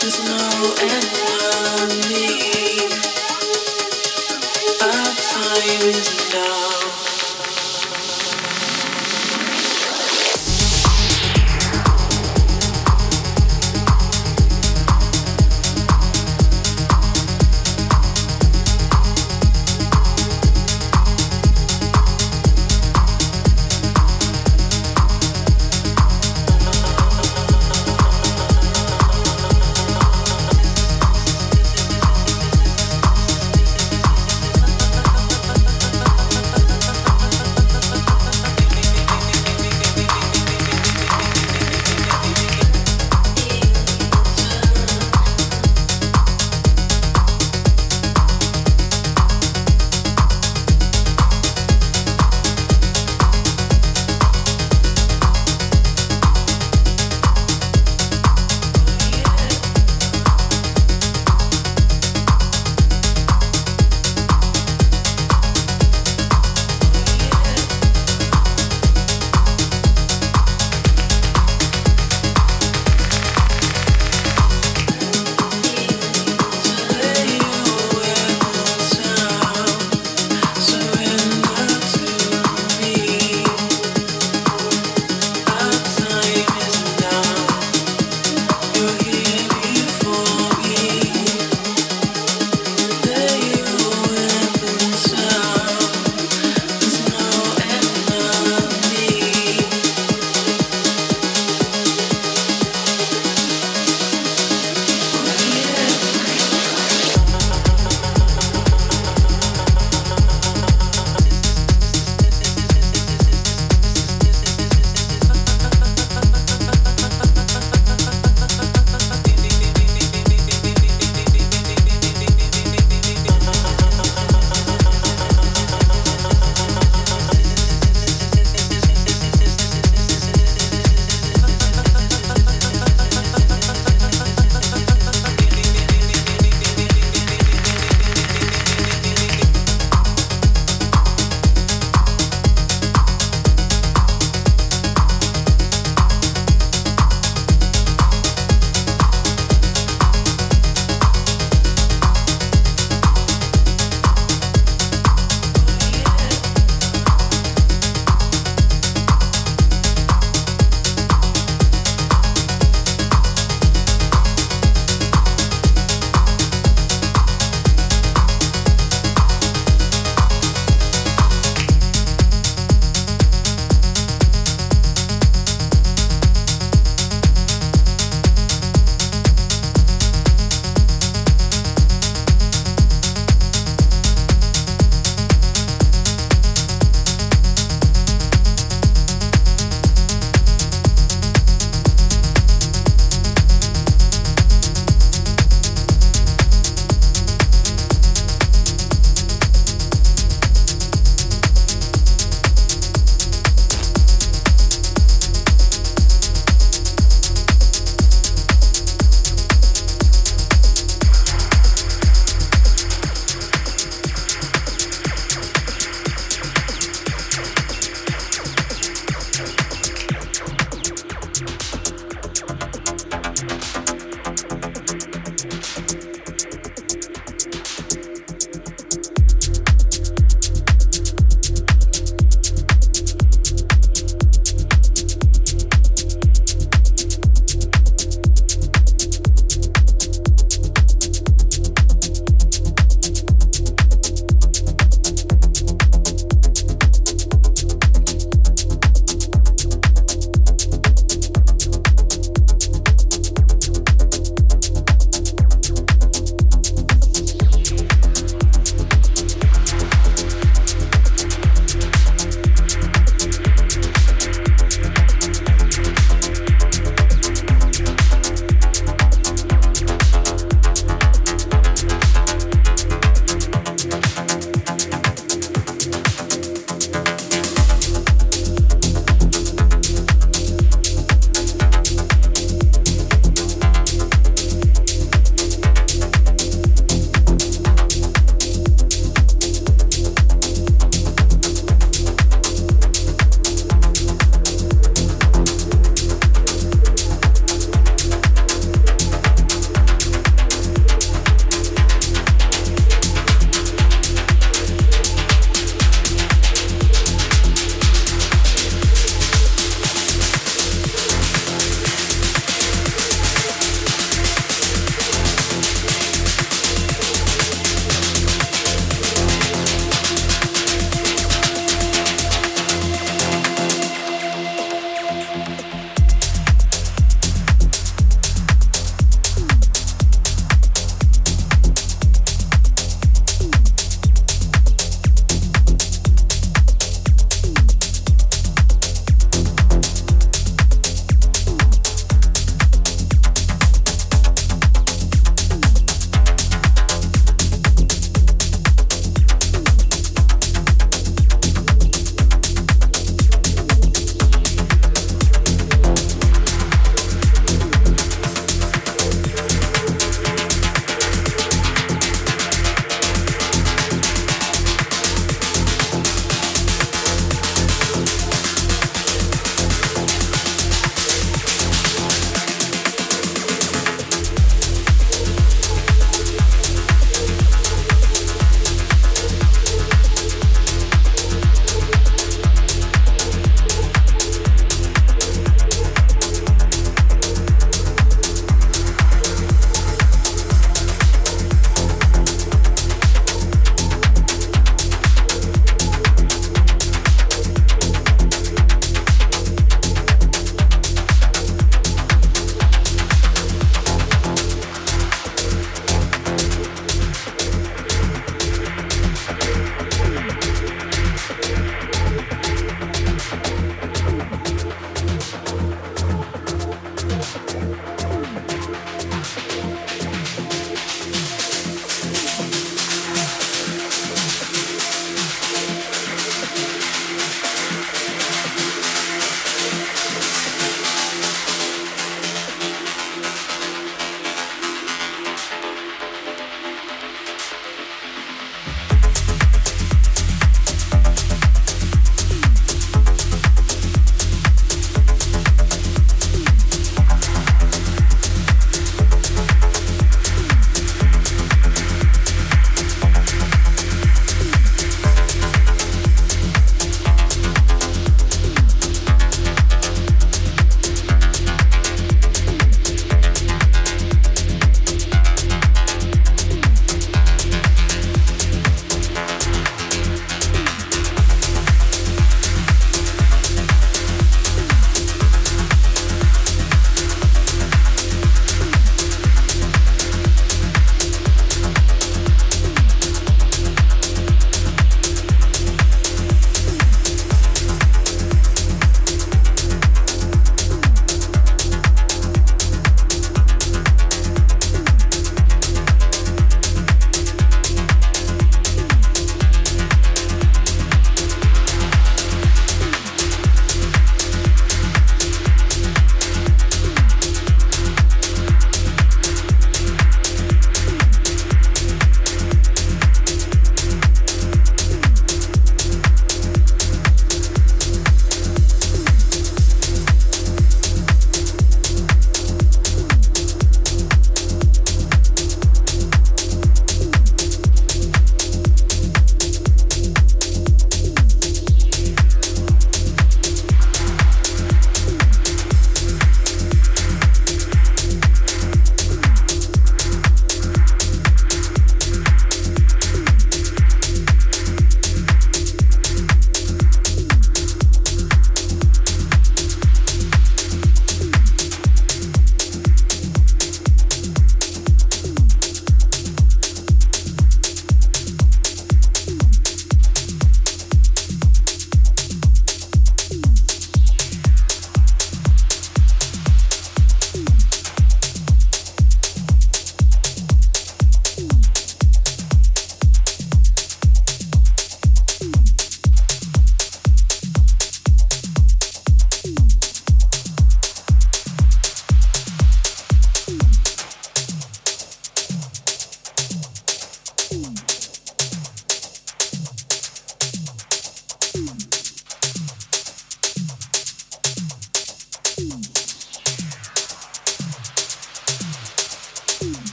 There's no end.